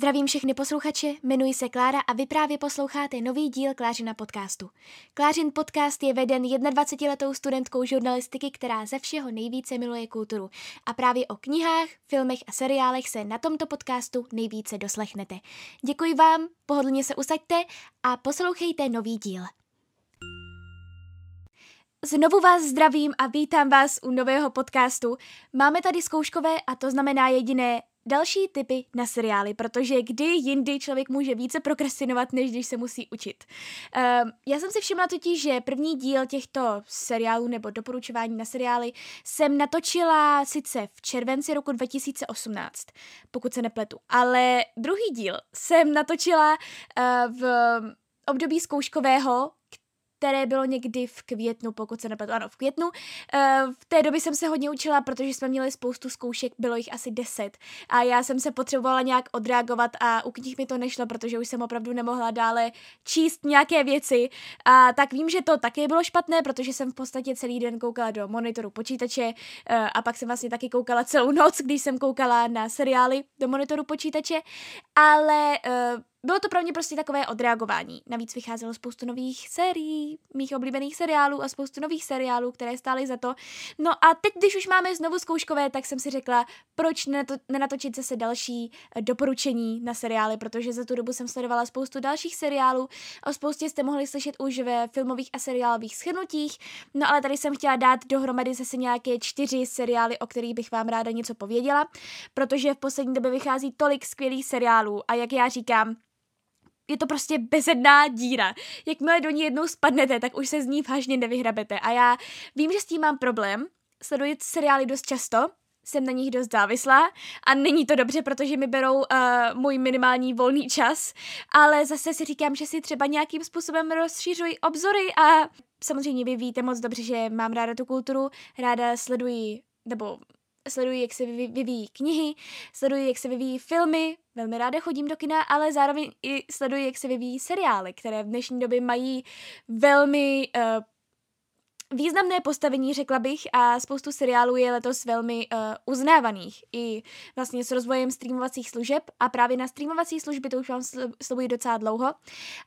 Zdravím všechny posluchače, jmenuji se Klára a vy právě posloucháte nový díl Klářina podcastu. Klářin podcast je veden 21-letou studentkou žurnalistiky, která ze všeho nejvíce miluje kulturu. A právě o knihách, filmech a seriálech se na tomto podcastu nejvíce doslechnete. Děkuji vám, pohodlně se usaďte a poslouchejte nový díl. Znovu vás zdravím a vítám vás u nového podcastu. Máme tady zkouškové a to znamená jediné další typy na seriály, protože kdy jindy člověk může více prokrastinovat, než když se musí učit. Uh, já jsem si všimla totiž, že první díl těchto seriálů nebo doporučování na seriály jsem natočila sice v červenci roku 2018, pokud se nepletu, ale druhý díl jsem natočila uh, v období zkouškového, které bylo někdy v květnu, pokud se nepletu, ano, v květnu. Eh, v té době jsem se hodně učila, protože jsme měli spoustu zkoušek, bylo jich asi deset. A já jsem se potřebovala nějak odreagovat a u knih mi to nešlo, protože už jsem opravdu nemohla dále číst nějaké věci. A tak vím, že to také bylo špatné, protože jsem v podstatě celý den koukala do monitoru počítače eh, a pak jsem vlastně taky koukala celou noc, když jsem koukala na seriály do monitoru počítače. Ale eh, bylo to pro mě prostě takové odreagování. Navíc vycházelo spoustu nových sérií, mých oblíbených seriálů a spoustu nových seriálů, které stály za to. No a teď, když už máme znovu zkouškové, tak jsem si řekla, proč nenatočit zase další eh, doporučení na seriály, protože za tu dobu jsem sledovala spoustu dalších seriálů. O spoustě jste mohli slyšet už ve filmových a seriálových schrnutích. No ale tady jsem chtěla dát dohromady zase nějaké čtyři seriály, o kterých bych vám ráda něco pověděla, protože v poslední době vychází tolik skvělých seriálů a jak já říkám, je to prostě bezedná díra. Jakmile do ní jednou spadnete, tak už se z ní vážně nevyhrabete. A já vím, že s tím mám problém, sleduji seriály dost často, jsem na nich dost závislá a není to dobře, protože mi berou uh, můj minimální volný čas, ale zase si říkám, že si třeba nějakým způsobem rozšířuji obzory a samozřejmě vy víte moc dobře, že mám ráda tu kulturu, ráda sleduji, nebo sleduji, jak se vyvíjí knihy, sleduji, jak se vyvíjí filmy, velmi ráda chodím do kina, ale zároveň i sleduji, jak se vyvíjí seriály, které v dnešní době mají velmi uh, významné postavení, řekla bych, a spoustu seriálů je letos velmi uh, uznávaných. I vlastně s rozvojem streamovacích služeb a právě na streamovací služby to už vám slovuji docela dlouho,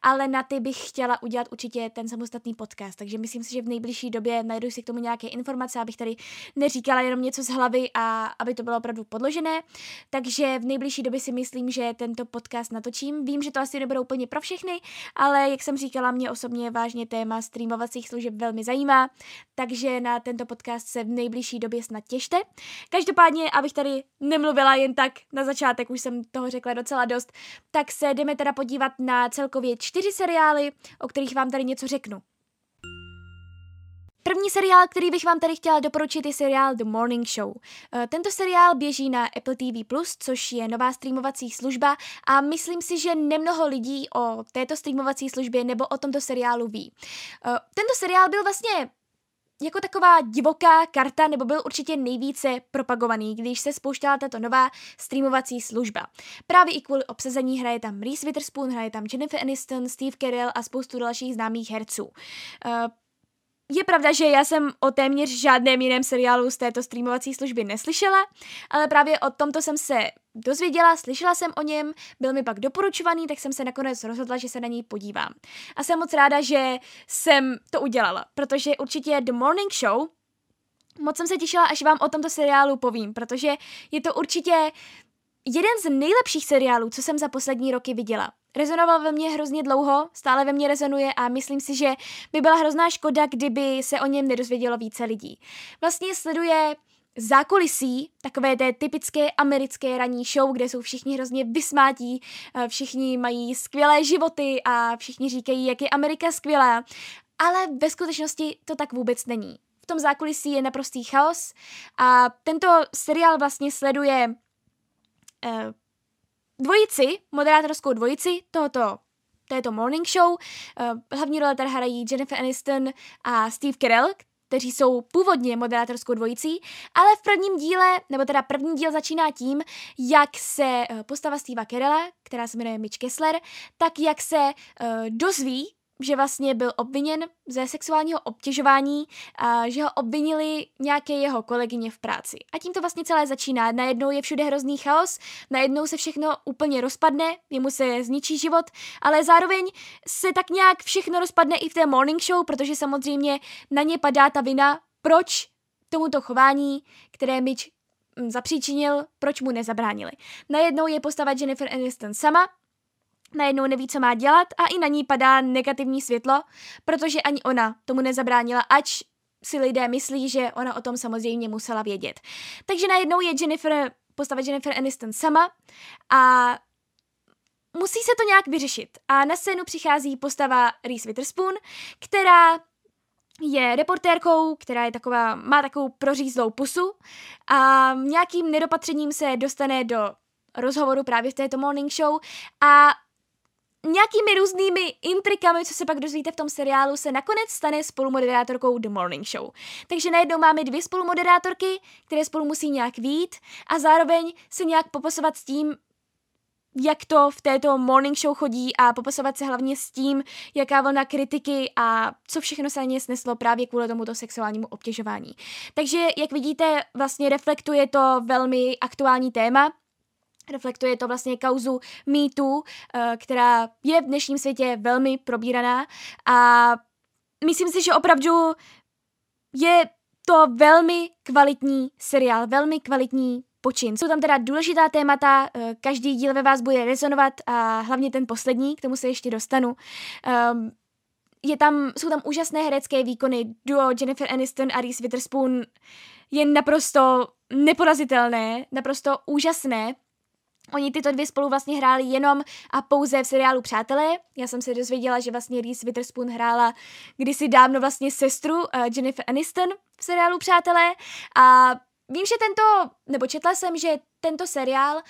ale na ty bych chtěla udělat určitě ten samostatný podcast, takže myslím si, že v nejbližší době najdu si k tomu nějaké informace, abych tady neříkala jenom něco z hlavy a aby to bylo opravdu podložené, takže v nejbližší době si myslím, že tento podcast natočím. Vím, že to asi nebude úplně pro všechny, ale jak jsem říkala, mě osobně vážně téma streamovacích služeb velmi zajímá takže na tento podcast se v nejbližší době snad těšte. Každopádně, abych tady nemluvila jen tak na začátek, už jsem toho řekla docela dost, tak se jdeme teda podívat na celkově čtyři seriály, o kterých vám tady něco řeknu. První seriál, který bych vám tady chtěla doporučit, je seriál The Morning Show. Eh, tento seriál běží na Apple TV+, což je nová streamovací služba a myslím si, že nemnoho lidí o této streamovací službě nebo o tomto seriálu ví. Eh, tento seriál byl vlastně jako taková divoká karta, nebo byl určitě nejvíce propagovaný, když se spouštěla tato nová streamovací služba. Právě i kvůli obsazení hraje tam Reese Witherspoon, hraje tam Jennifer Aniston, Steve Carell a spoustu dalších známých herců. Je pravda, že já jsem o téměř žádném jiném seriálu z této streamovací služby neslyšela, ale právě o tomto jsem se dozvěděla, slyšela jsem o něm, byl mi pak doporučovaný, tak jsem se nakonec rozhodla, že se na něj podívám. A jsem moc ráda, že jsem to udělala, protože určitě The Morning Show Moc jsem se těšila, až vám o tomto seriálu povím, protože je to určitě jeden z nejlepších seriálů, co jsem za poslední roky viděla. Rezonoval ve mně hrozně dlouho, stále ve mně rezonuje a myslím si, že by byla hrozná škoda, kdyby se o něm nedozvědělo více lidí. Vlastně sleduje zákulisí takové té typické americké ranní show, kde jsou všichni hrozně vysmátí, eh, všichni mají skvělé životy a všichni říkají, jak je Amerika skvělá, ale ve skutečnosti to tak vůbec není. V tom zákulisí je naprostý chaos a tento seriál vlastně sleduje eh, dvojici, moderátorskou dvojici tohoto této morning show. Uh, hlavní role tady hrají Jennifer Aniston a Steve Carell, kteří jsou původně moderátorskou dvojicí, ale v prvním díle, nebo teda první díl začíná tím, jak se uh, postava Steva Carella, která se jmenuje Mitch Kessler, tak jak se uh, dozví že vlastně byl obviněn ze sexuálního obtěžování a že ho obvinili nějaké jeho kolegyně v práci. A tím to vlastně celé začíná. Najednou je všude hrozný chaos, najednou se všechno úplně rozpadne, jemu se zničí život, ale zároveň se tak nějak všechno rozpadne i v té morning show, protože samozřejmě na ně padá ta vina, proč tomuto chování, které Mitch mm, zapříčinil, proč mu nezabránili. Najednou je postava Jennifer Aniston sama, najednou neví, co má dělat a i na ní padá negativní světlo, protože ani ona tomu nezabránila, ač si lidé myslí, že ona o tom samozřejmě musela vědět. Takže najednou je Jennifer, postava Jennifer Aniston sama a musí se to nějak vyřešit. A na scénu přichází postava Reese Witherspoon, která je reportérkou, která je taková, má takovou prořízlou pusu a nějakým nedopatřením se dostane do rozhovoru právě v této morning show a nějakými různými intrikami, co se pak dozvíte v tom seriálu, se nakonec stane spolumoderátorkou The Morning Show. Takže najednou máme dvě spolumoderátorky, které spolu musí nějak vít a zároveň se nějak popasovat s tím, jak to v této morning show chodí a popasovat se hlavně s tím, jaká vlna kritiky a co všechno se na ně sneslo právě kvůli tomuto sexuálnímu obtěžování. Takže, jak vidíte, vlastně reflektuje to velmi aktuální téma, Reflektuje to vlastně kauzu mýtu, eh, která je v dnešním světě velmi probíraná a myslím si, že opravdu je to velmi kvalitní seriál, velmi kvalitní počin. Jsou tam teda důležitá témata, eh, každý díl ve vás bude rezonovat a hlavně ten poslední, k tomu se ještě dostanu. Um, je tam, jsou tam úžasné herecké výkony, duo Jennifer Aniston a Reese Witherspoon je naprosto neporazitelné, naprosto úžasné. Oni tyto dvě spolu vlastně hráli jenom a pouze v seriálu Přátelé. Já jsem se dozvěděla, že vlastně Reese Witherspoon hrála kdysi dávno vlastně sestru uh, Jennifer Aniston v seriálu Přátelé a vím, že tento, nebo četla jsem, že tento seriál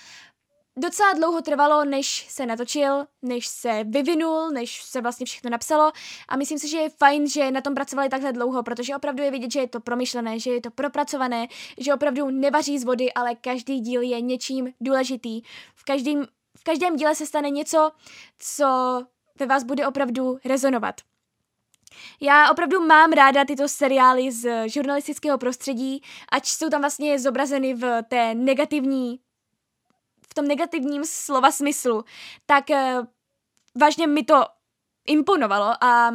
docela dlouho trvalo, než se natočil, než se vyvinul, než se vlastně všechno napsalo a myslím si, že je fajn, že na tom pracovali takhle dlouho, protože opravdu je vidět, že je to promyšlené, že je to propracované, že opravdu nevaří z vody, ale každý díl je něčím důležitý. V každém, v každém díle se stane něco, co ve vás bude opravdu rezonovat. Já opravdu mám ráda tyto seriály z žurnalistického prostředí, ať jsou tam vlastně zobrazeny v té negativní tom negativním slova smyslu, tak uh, vážně mi to imponovalo a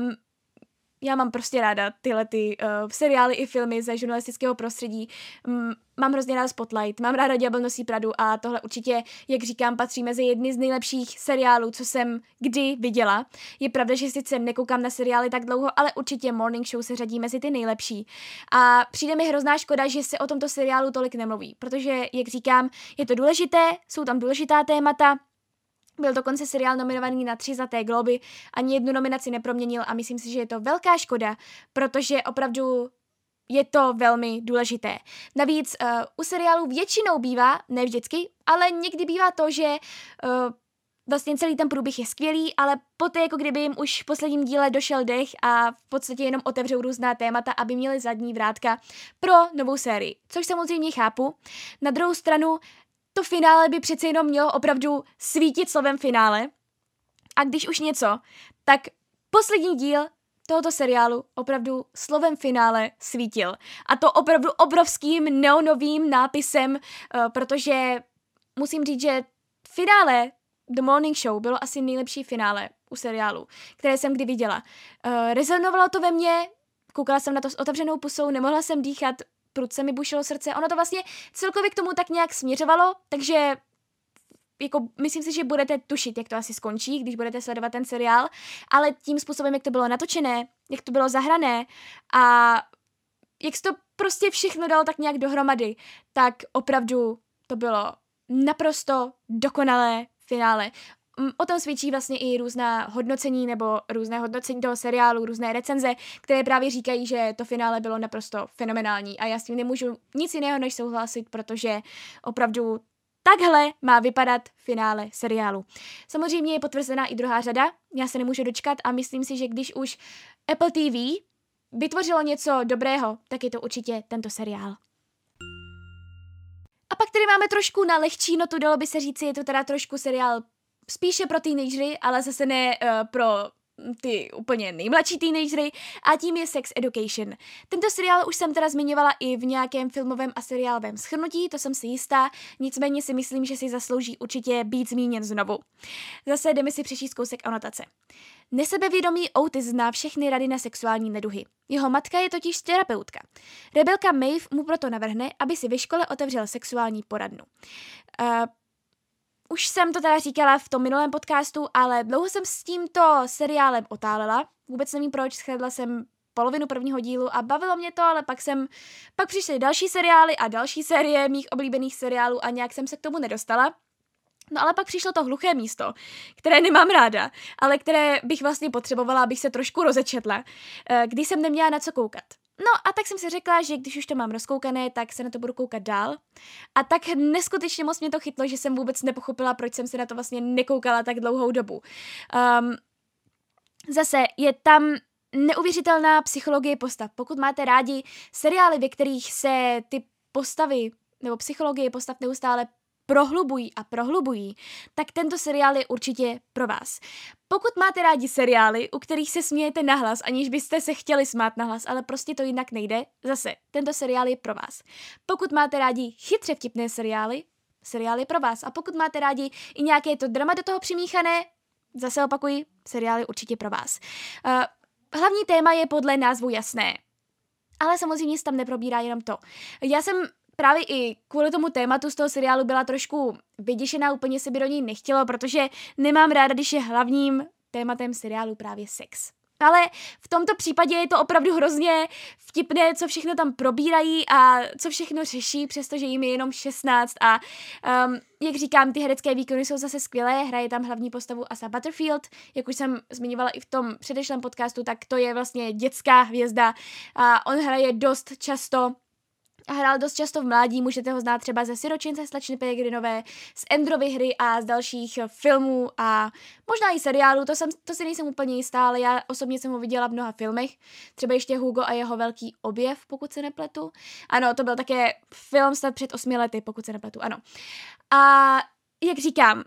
já mám prostě ráda tyhle ty uh, seriály i filmy ze žurnalistického prostředí. M- mám hrozně ráda Spotlight, mám ráda Ďábel nosí Pradu a tohle určitě, jak říkám, patří mezi jedny z nejlepších seriálů, co jsem kdy viděla. Je pravda, že sice nekoukám na seriály tak dlouho, ale určitě Morning Show se řadí mezi ty nejlepší. A přijde mi hrozná škoda, že se o tomto seriálu tolik nemluví, protože, jak říkám, je to důležité, jsou tam důležitá témata, byl dokonce seriál nominovaný na tři zlaté globy, ani jednu nominaci neproměnil a myslím si, že je to velká škoda, protože opravdu je to velmi důležité. Navíc uh, u seriálu většinou bývá, ne vždycky, ale někdy bývá to, že uh, vlastně celý ten průběh je skvělý, ale poté, jako kdyby jim už v posledním díle došel dech a v podstatě jenom otevřou různá témata, aby měli zadní vrátka pro novou sérii. Což samozřejmě chápu. Na druhou stranu to finále by přece jenom mělo opravdu svítit slovem finále. A když už něco, tak poslední díl tohoto seriálu opravdu slovem finále svítil. A to opravdu obrovským neonovým nápisem, uh, protože musím říct, že finále The Morning Show bylo asi nejlepší finále u seriálu, které jsem kdy viděla. Uh, rezonovalo to ve mně, koukala jsem na to s otevřenou pusou, nemohla jsem dýchat, prudce mi bušilo srdce. Ono to vlastně celkově k tomu tak nějak směřovalo, takže jako myslím si, že budete tušit, jak to asi skončí, když budete sledovat ten seriál, ale tím způsobem, jak to bylo natočené, jak to bylo zahrané a jak se to prostě všechno dalo tak nějak dohromady, tak opravdu to bylo naprosto dokonalé finále. O tom svědčí vlastně i různá hodnocení nebo různé hodnocení toho seriálu, různé recenze, které právě říkají, že to finále bylo naprosto fenomenální a já s tím nemůžu nic jiného než souhlasit, protože opravdu takhle má vypadat finále seriálu. Samozřejmě je potvrzená i druhá řada, já se nemůžu dočkat a myslím si, že když už Apple TV vytvořilo něco dobrého, tak je to určitě tento seriál. A pak tady máme trošku na lehčí notu, dalo by se říci, je to teda trošku seriál spíše pro teenagery, ale zase ne uh, pro ty úplně nejmladší teenagery a tím je Sex Education. Tento seriál už jsem teda zmiňovala i v nějakém filmovém a seriálovém schrnutí, to jsem si jistá, nicméně si myslím, že si zaslouží určitě být zmíněn znovu. Zase jdeme si přečíst kousek anotace. Nesebevědomý Otis zná všechny rady na sexuální neduhy. Jeho matka je totiž terapeutka. Rebelka Maeve mu proto navrhne, aby si ve škole otevřel sexuální poradnu. Uh, už jsem to teda říkala v tom minulém podcastu, ale dlouho jsem s tímto seriálem otálela. Vůbec nevím proč, schledla jsem polovinu prvního dílu a bavilo mě to, ale pak jsem, pak přišly další seriály a další série mých oblíbených seriálů a nějak jsem se k tomu nedostala. No ale pak přišlo to hluché místo, které nemám ráda, ale které bych vlastně potřebovala, abych se trošku rozečetla, eh, když jsem neměla na co koukat. No a tak jsem si řekla, že když už to mám rozkoukané, tak se na to budu koukat dál. A tak neskutečně moc mě to chytlo, že jsem vůbec nepochopila, proč jsem se na to vlastně nekoukala tak dlouhou dobu. Um, zase je tam neuvěřitelná psychologie postav. Pokud máte rádi seriály, ve kterých se ty postavy nebo psychologie postav neustále prohlubují a prohlubují, tak tento seriál je určitě pro vás. Pokud máte rádi seriály, u kterých se smějete nahlas, aniž byste se chtěli smát nahlas, ale prostě to jinak nejde, zase, tento seriál je pro vás. Pokud máte rádi chytře vtipné seriály, seriál je pro vás. A pokud máte rádi i nějaké to drama do toho přimíchané, zase opakuji, seriál je určitě pro vás. Uh, hlavní téma je podle názvu jasné. Ale samozřejmě se tam neprobírá jenom to. Já jsem právě i kvůli tomu tématu z toho seriálu byla trošku vyděšená, úplně se by do ní nechtělo, protože nemám ráda, když je hlavním tématem seriálu právě sex. Ale v tomto případě je to opravdu hrozně vtipné, co všechno tam probírají a co všechno řeší, přestože jim je jenom 16 a um, jak říkám, ty herecké výkony jsou zase skvělé, hraje tam hlavní postavu Asa Butterfield, jak už jsem zmiňovala i v tom předešlém podcastu, tak to je vlastně dětská hvězda a on hraje dost často hrál dost často v mládí, můžete ho znát třeba ze Siročince slečny Peregrinové, z Endrovy hry a z dalších filmů a možná i seriálů, to, jsem, to si nejsem úplně jistá, ale já osobně jsem ho viděla v mnoha filmech, třeba ještě Hugo a jeho velký objev, pokud se nepletu. Ano, to byl také film snad před osmi lety, pokud se nepletu, ano. A jak říkám,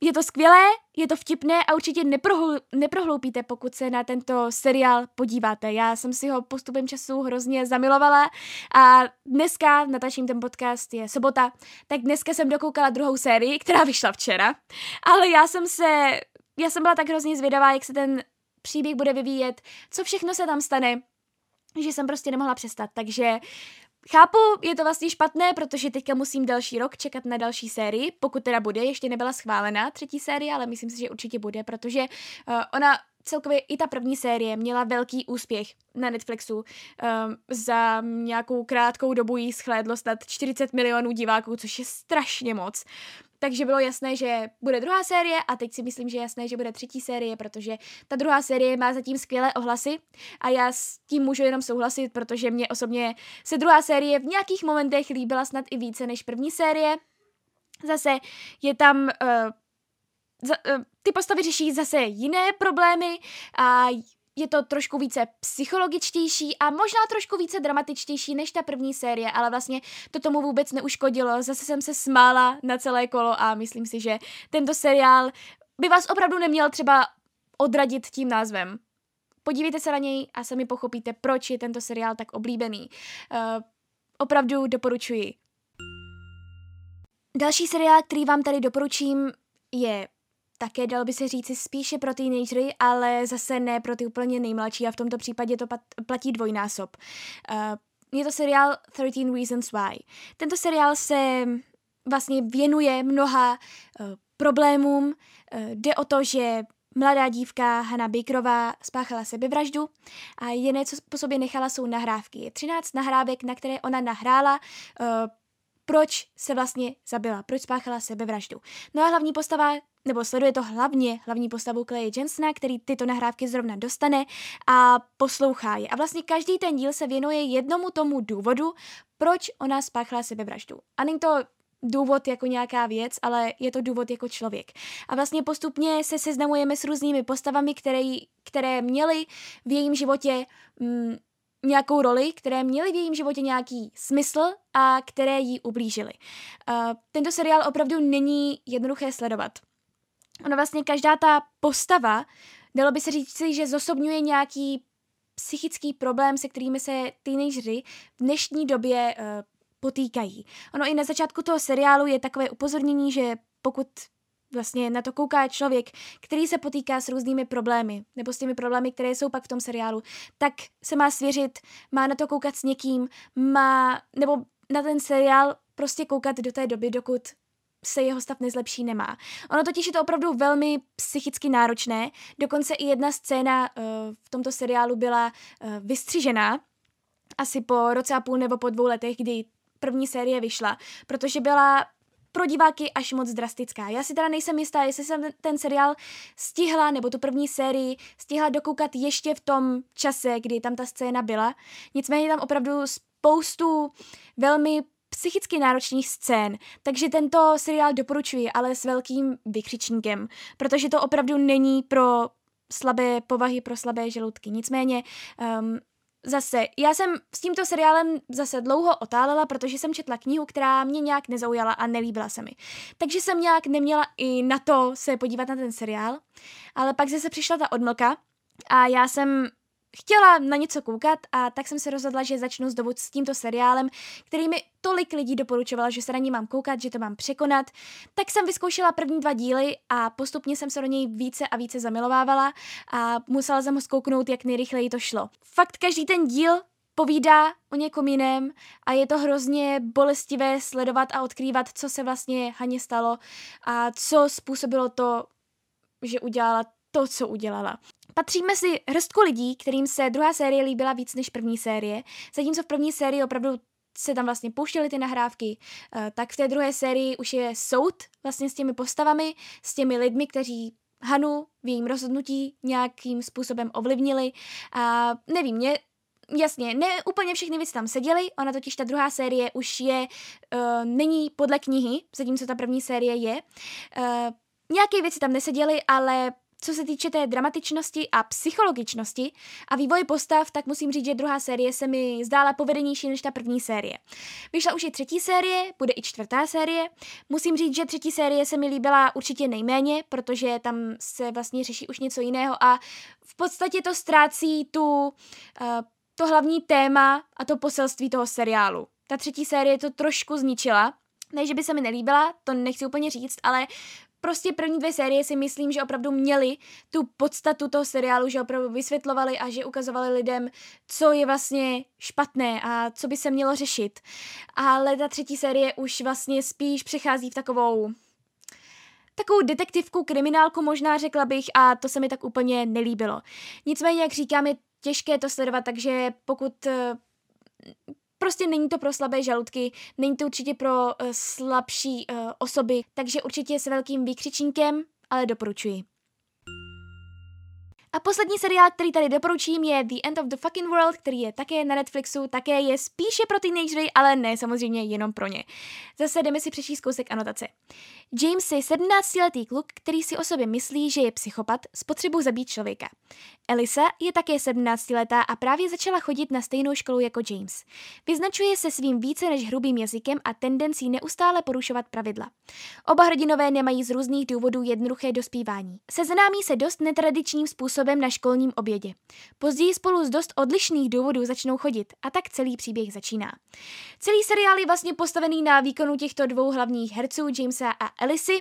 je to skvělé, je to vtipné a určitě neprohl- neprohloupíte, pokud se na tento seriál podíváte. Já jsem si ho postupem času hrozně zamilovala a dneska, natáčím ten podcast, je sobota, tak dneska jsem dokoukala druhou sérii, která vyšla včera, ale já jsem se, já jsem byla tak hrozně zvědavá, jak se ten příběh bude vyvíjet, co všechno se tam stane, že jsem prostě nemohla přestat, takže Chápu, je to vlastně špatné, protože teďka musím další rok čekat na další sérii, pokud teda bude, ještě nebyla schválena třetí série, ale myslím si, že určitě bude, protože uh, ona celkově i ta první série měla velký úspěch na Netflixu. Um, za nějakou krátkou dobu jí schlédlo snad 40 milionů diváků, což je strašně moc. Takže bylo jasné, že bude druhá série a teď si myslím, že je jasné, že bude třetí série, protože ta druhá série má zatím skvělé ohlasy a já s tím můžu jenom souhlasit, protože mě osobně se druhá série v nějakých momentech líbila snad i více než první série. Zase je tam uh, za, uh, ty postavy řeší zase jiné problémy a je to trošku více psychologičtější a možná trošku více dramatičtější než ta první série, ale vlastně to tomu vůbec neuškodilo. Zase jsem se smála na celé kolo a myslím si, že tento seriál by vás opravdu neměl třeba odradit tím názvem. Podívejte se na něj a sami pochopíte, proč je tento seriál tak oblíbený. Uh, opravdu doporučuji. Další seriál, který vám tady doporučím, je také dal by se říci spíše pro teenagery, ale zase ne pro ty úplně nejmladší a v tomto případě to platí dvojnásob. Uh, je to seriál 13 Reasons Why. Tento seriál se vlastně věnuje mnoha uh, problémům. Uh, jde o to, že mladá dívka Hanna Bakerová spáchala sebevraždu a jediné, co po sobě nechala, jsou nahrávky. Je 13 nahrávek, na které ona nahrála proč se vlastně zabila, proč spáchala sebevraždu. No a hlavní postava nebo sleduje to hlavně hlavní postavu Clay Jensona, který tyto nahrávky zrovna dostane a poslouchá je. A vlastně každý ten díl se věnuje jednomu tomu důvodu, proč ona spáchala sebevraždu. A není to důvod jako nějaká věc, ale je to důvod jako člověk. A vlastně postupně se seznamujeme s různými postavami, které, které měly v jejím životě mm, nějakou roli, které měly v jejím životě nějaký smysl a které jí ublížily. Uh, tento seriál opravdu není jednoduché sledovat. Ono vlastně každá ta postava dalo by se říct, že zosobňuje nějaký psychický problém, se kterými se teenageři v dnešní době uh, potýkají. Ono i na začátku toho seriálu je takové upozornění, že pokud vlastně na to kouká člověk, který se potýká s různými problémy, nebo s těmi problémy, které jsou pak v tom seriálu, tak se má svěřit, má na to koukat s někým, má, nebo na ten seriál prostě koukat do té doby, dokud se jeho stav nezlepší nemá. Ono totiž je to opravdu velmi psychicky náročné, dokonce i jedna scéna uh, v tomto seriálu byla uh, vystřižená, asi po roce a půl nebo po dvou letech, kdy první série vyšla, protože byla pro diváky až moc drastická. Já si teda nejsem jistá, jestli jsem ten seriál stihla, nebo tu první sérii stihla dokoukat ještě v tom čase, kdy tam ta scéna byla. Nicméně tam opravdu spoustu velmi psychicky náročných scén, takže tento seriál doporučuji, ale s velkým vykřičníkem, protože to opravdu není pro slabé povahy, pro slabé žaludky. Nicméně um, Zase, já jsem s tímto seriálem zase dlouho otálela, protože jsem četla knihu, která mě nějak nezaujala a nelíbila se mi. Takže jsem nějak neměla i na to se podívat na ten seriál, ale pak zase přišla ta odmlka a já jsem chtěla na něco koukat a tak jsem se rozhodla, že začnu znovu s tímto seriálem, který mi tolik lidí doporučovalo, že se na ní mám koukat, že to mám překonat. Tak jsem vyzkoušela první dva díly a postupně jsem se do něj více a více zamilovávala a musela jsem ho zkouknout, jak nejrychleji to šlo. Fakt každý ten díl povídá o někom jiném a je to hrozně bolestivé sledovat a odkrývat, co se vlastně Haně stalo a co způsobilo to, že udělala to, co udělala. Patříme si hrstku lidí, kterým se druhá série líbila víc než první série, zatímco v první sérii opravdu se tam vlastně pouštěly ty nahrávky, eh, tak v té druhé sérii už je soud vlastně s těmi postavami, s těmi lidmi, kteří Hanu v jejím rozhodnutí nějakým způsobem ovlivnili a nevím, mě Jasně, ne úplně všechny věci tam seděly, ona totiž ta druhá série už je, uh, není podle knihy, zatímco ta první série je. Uh, nějaké věci tam neseděly, ale co se týče té dramatičnosti a psychologičnosti a vývoje postav, tak musím říct, že druhá série se mi zdála povedenější než ta první série. Vyšla už i třetí série, bude i čtvrtá série. Musím říct, že třetí série se mi líbila určitě nejméně, protože tam se vlastně řeší už něco jiného a v podstatě to ztrácí tu, uh, to hlavní téma a to poselství toho seriálu. Ta třetí série to trošku zničila, ne, že by se mi nelíbila, to nechci úplně říct, ale prostě první dvě série si myslím, že opravdu měli tu podstatu toho seriálu, že opravdu vysvětlovali a že ukazovali lidem, co je vlastně špatné a co by se mělo řešit. Ale ta třetí série už vlastně spíš přechází v takovou takovou detektivku, kriminálku možná řekla bych a to se mi tak úplně nelíbilo. Nicméně, jak říkám, je těžké to sledovat, takže pokud Prostě není to pro slabé žaludky, není to určitě pro uh, slabší uh, osoby, takže určitě s velkým výkřičníkem, ale doporučuji. A poslední seriál, který tady doporučím, je The End of the Fucking World, který je také na Netflixu, také je spíše pro teenagery, ale ne samozřejmě jenom pro ně. Zase jdeme si přečíst kousek anotace. James je 17-letý kluk, který si o sobě myslí, že je psychopat s potřebou zabít člověka. Elisa je také 17-letá a právě začala chodit na stejnou školu jako James. Vyznačuje se svým více než hrubým jazykem a tendencí neustále porušovat pravidla. Oba hrdinové nemají z různých důvodů jednoduché dospívání. Seznámí se dost netradičním způsobem na školním obědě. Později spolu z dost odlišných důvodů začnou chodit a tak celý příběh začíná. Celý seriál je vlastně postavený na výkonu těchto dvou hlavních herců, Jamesa a Elisy,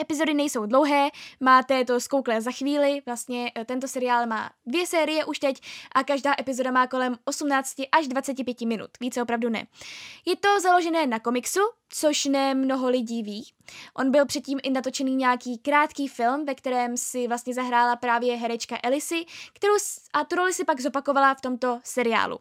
Epizody nejsou dlouhé, máte to zkouklé za chvíli, vlastně eh, tento seriál má dvě série už teď a každá epizoda má kolem 18 až 25 minut, více opravdu ne. Je to založené na komiksu, což ne mnoho lidí ví. On byl předtím i natočený nějaký krátký film, ve kterém si vlastně zahrála právě herečka Elisy, kterou a tu roli si pak zopakovala v tomto seriálu.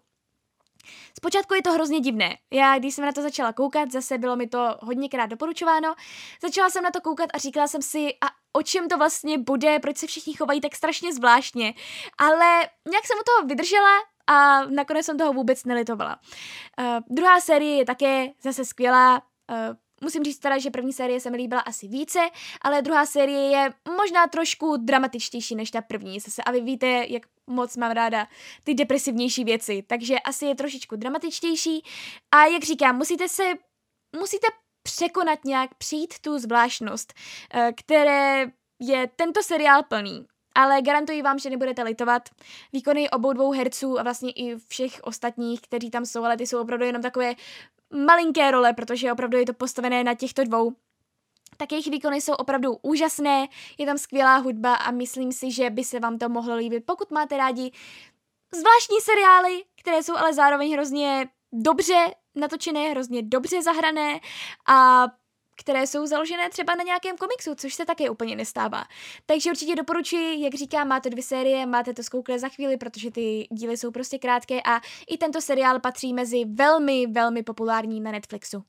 Zpočátku je to hrozně divné. Já, když jsem na to začala koukat, zase bylo mi to hodněkrát doporučováno, začala jsem na to koukat a říkala jsem si, a o čem to vlastně bude, proč se všichni chovají tak strašně zvláštně. Ale nějak jsem u toho vydržela a nakonec jsem toho vůbec nelitovala. Uh, druhá série je také zase skvělá, uh, Musím říct teda, že první série se mi líbila asi více, ale druhá série je možná trošku dramatičtější než ta první zase. A vy víte, jak moc mám ráda ty depresivnější věci, takže asi je trošičku dramatičtější. A jak říkám, musíte se, musíte překonat nějak, přijít tu zvláštnost, eh, které je tento seriál plný. ale garantuji vám, že nebudete litovat. Výkony obou dvou herců a vlastně i všech ostatních, kteří tam jsou, ale ty jsou opravdu jenom takové malinké role, protože opravdu je to postavené na těchto dvou. Tak jejich výkony jsou opravdu úžasné, je tam skvělá hudba a myslím si, že by se vám to mohlo líbit, pokud máte rádi zvláštní seriály, které jsou ale zároveň hrozně dobře natočené, hrozně dobře zahrané a které jsou založené třeba na nějakém komiksu, což se také úplně nestává. Takže určitě doporučuji, jak říkám, máte dvě série, máte to zkoukle za chvíli, protože ty díly jsou prostě krátké a i tento seriál patří mezi velmi, velmi populární na Netflixu.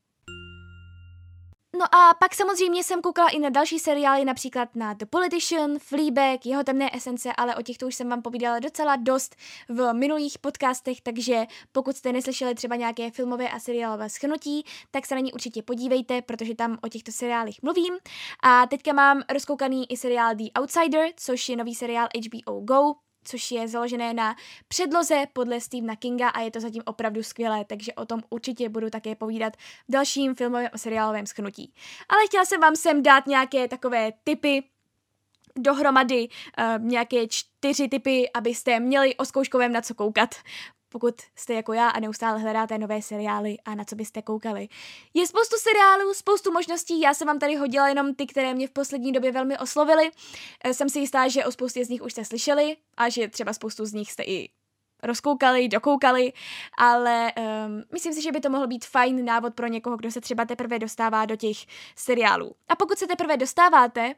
No a pak samozřejmě jsem koukala i na další seriály, například na The Politician, Fleabag, jeho temné esence, ale o těchto už jsem vám povídala docela dost v minulých podcastech, takže pokud jste neslyšeli třeba nějaké filmové a seriálové schnutí, tak se na ně určitě podívejte, protože tam o těchto seriálech mluvím. A teďka mám rozkoukaný i seriál The Outsider, což je nový seriál HBO Go, což je založené na předloze podle Stephena Kinga a je to zatím opravdu skvělé, takže o tom určitě budu také povídat v dalším filmovém a seriálovém schnutí. Ale chtěla jsem vám sem dát nějaké takové typy, dohromady uh, nějaké čtyři typy, abyste měli o zkouškovém na co koukat pokud jste jako já a neustále hledáte nové seriály a na co byste koukali. Je spoustu seriálů, spoustu možností, já jsem vám tady hodila jenom ty, které mě v poslední době velmi oslovily. Eh, jsem si jistá, že o spoustě z nich už jste slyšeli a že třeba spoustu z nich jste i rozkoukali, dokoukali, ale um, myslím si, že by to mohl být fajn návod pro někoho, kdo se třeba teprve dostává do těch seriálů. A pokud se teprve dostáváte,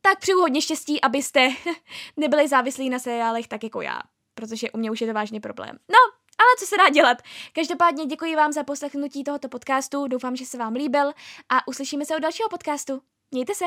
tak přeju hodně štěstí, abyste nebyli závislí na seriálech tak jako já protože u mě už je to vážný problém. No, ale co se dá dělat? Každopádně děkuji vám za poslechnutí tohoto podcastu, doufám, že se vám líbil a uslyšíme se u dalšího podcastu. Mějte se!